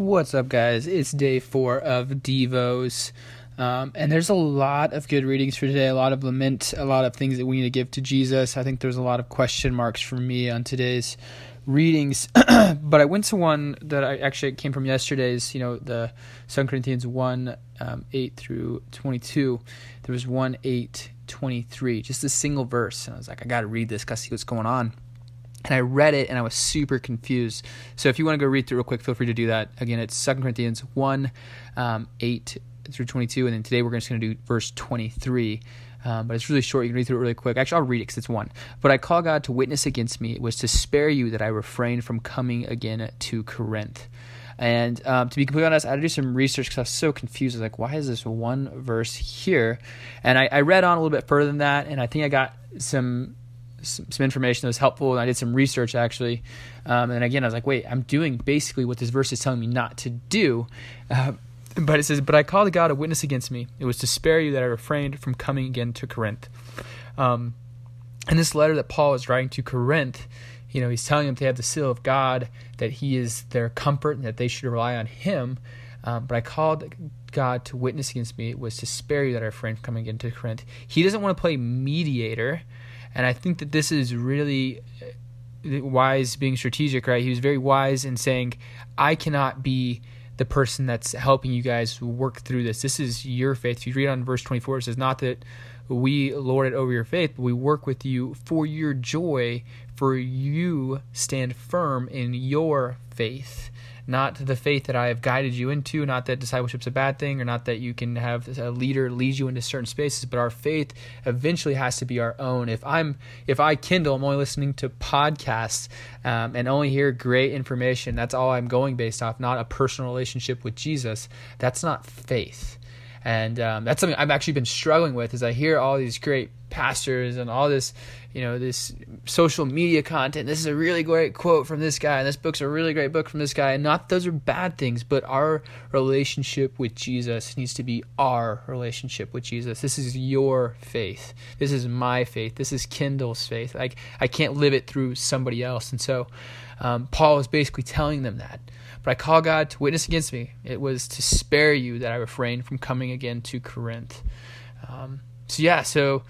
What's up, guys? It's day four of Devos. Um, and there's a lot of good readings for today, a lot of lament, a lot of things that we need to give to Jesus. I think there's a lot of question marks for me on today's readings. but I went to one that I actually came from yesterday's, you know, the 2 Corinthians 1 um, 8 through 22. There was 1 8 23, just a single verse. And I was like, I got to read this, got see what's going on and I read it and I was super confused. So if you want to go read through real quick, feel free to do that. Again, it's 2 Corinthians 1 um, 8 through 22. And then today we're just going to do verse 23. Um, but it's really short. You can read through it really quick. Actually, I'll read it because it's one. But I call God to witness against me it was to spare you that I refrained from coming again to Corinth. And um, to be completely honest, I had to do some research because I was so confused. I was like, why is this one verse here? And I, I read on a little bit further than that, and I think I got some some, some, information that was helpful, and I did some research actually. Um, and again, I was like, wait, I'm doing basically what this verse is telling me not to do. Uh, but it says, But I called God a witness against me. It was to spare you that I refrained from coming again to Corinth. Um, in this letter that Paul is writing to Corinth, you know, he's telling them they have the seal of God, that he is their comfort, and that they should rely on him. Um, but I called God to witness against me. It was to spare you that I refrained from coming into Corinth. He doesn't want to play mediator and I think that this is really uh, wise being strategic, right? He was very wise in saying, I cannot be the person that's helping you guys work through this. This is your faith. If you read on verse 24, it says, Not that we lord it over your faith, but we work with you for your joy, for you stand firm in your faith not the faith that I have guided you into, not that discipleship's a bad thing, or not that you can have a leader lead you into certain spaces, but our faith eventually has to be our own. If I'm, if I Kindle, I'm only listening to podcasts um, and only hear great information. That's all I'm going based off, not a personal relationship with Jesus. That's not faith and um, that's something I've actually been struggling with. Is I hear all these great pastors and all this, you know, this social media content. This is a really great quote from this guy, and this book's a really great book from this guy. And not those are bad things, but our relationship with Jesus needs to be our relationship with Jesus. This is your faith. This is my faith. This is Kindle's faith. Like I can't live it through somebody else, and so um, Paul is basically telling them that. But I call God to witness against me. It was to spare you that I refrained from coming again to Corinth. Um, so, yeah, so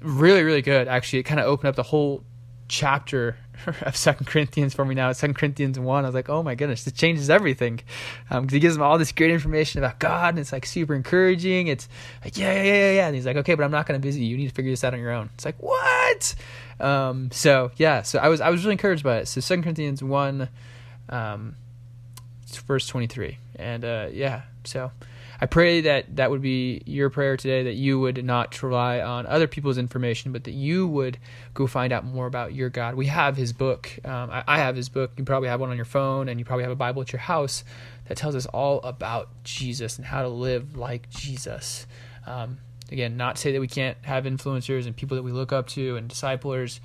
really, really good. Actually, it kind of opened up the whole chapter of Second Corinthians for me now. Second Corinthians 1. I was like, oh my goodness, this changes everything. Because um, he gives them all this great information about God, and it's like super encouraging. It's like, yeah, yeah, yeah, yeah. And he's like, okay, but I'm not going to visit you. You need to figure this out on your own. It's like, what? Um, so, yeah, so I was I was really encouraged by it. So, Second Corinthians 1. Um, verse 23. And uh, yeah, so I pray that that would be your prayer today, that you would not rely on other people's information, but that you would go find out more about your God. We have his book. Um, I, I, have his book. You probably have one on your phone, and you probably have a Bible at your house that tells us all about Jesus and how to live like Jesus. Um, again, not say that we can't have influencers and people that we look up to and disciplers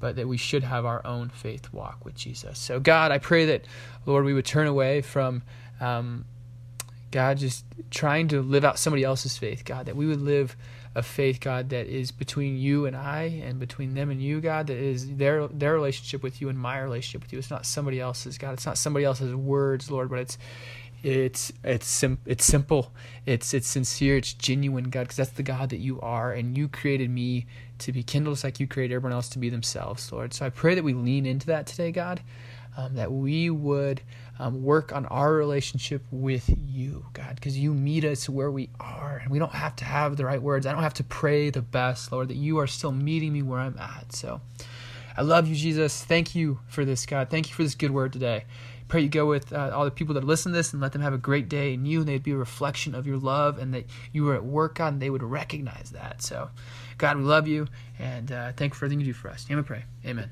but that we should have our own faith walk with Jesus. So, God, I pray that, Lord, we would turn away from, um, God, just trying to live out somebody else's faith, God, that we would live a faith, God, that is between you and I and between them and you, God, that is their their relationship with you and my relationship with you. It's not somebody else's, God. It's not somebody else's words, Lord, but it's it's it's sim- it's simple. It's it's sincere. It's genuine god because that's the god that you are and you created me to be kindled like you created everyone else to be themselves lord. So i pray that we lean into that today god um, that we would um, work on our relationship with you god because you meet us where we are and we don't have to have the right words. I don't have to pray the best lord that you are still meeting me where i'm at. So i love you jesus thank you for this god thank you for this good word today pray you go with uh, all the people that listen to this and let them have a great day in you and they'd be a reflection of your love and that you were at work God and they would recognize that. So, God, we love you and uh, thank you for everything you do for us. Amen. Pray. Amen.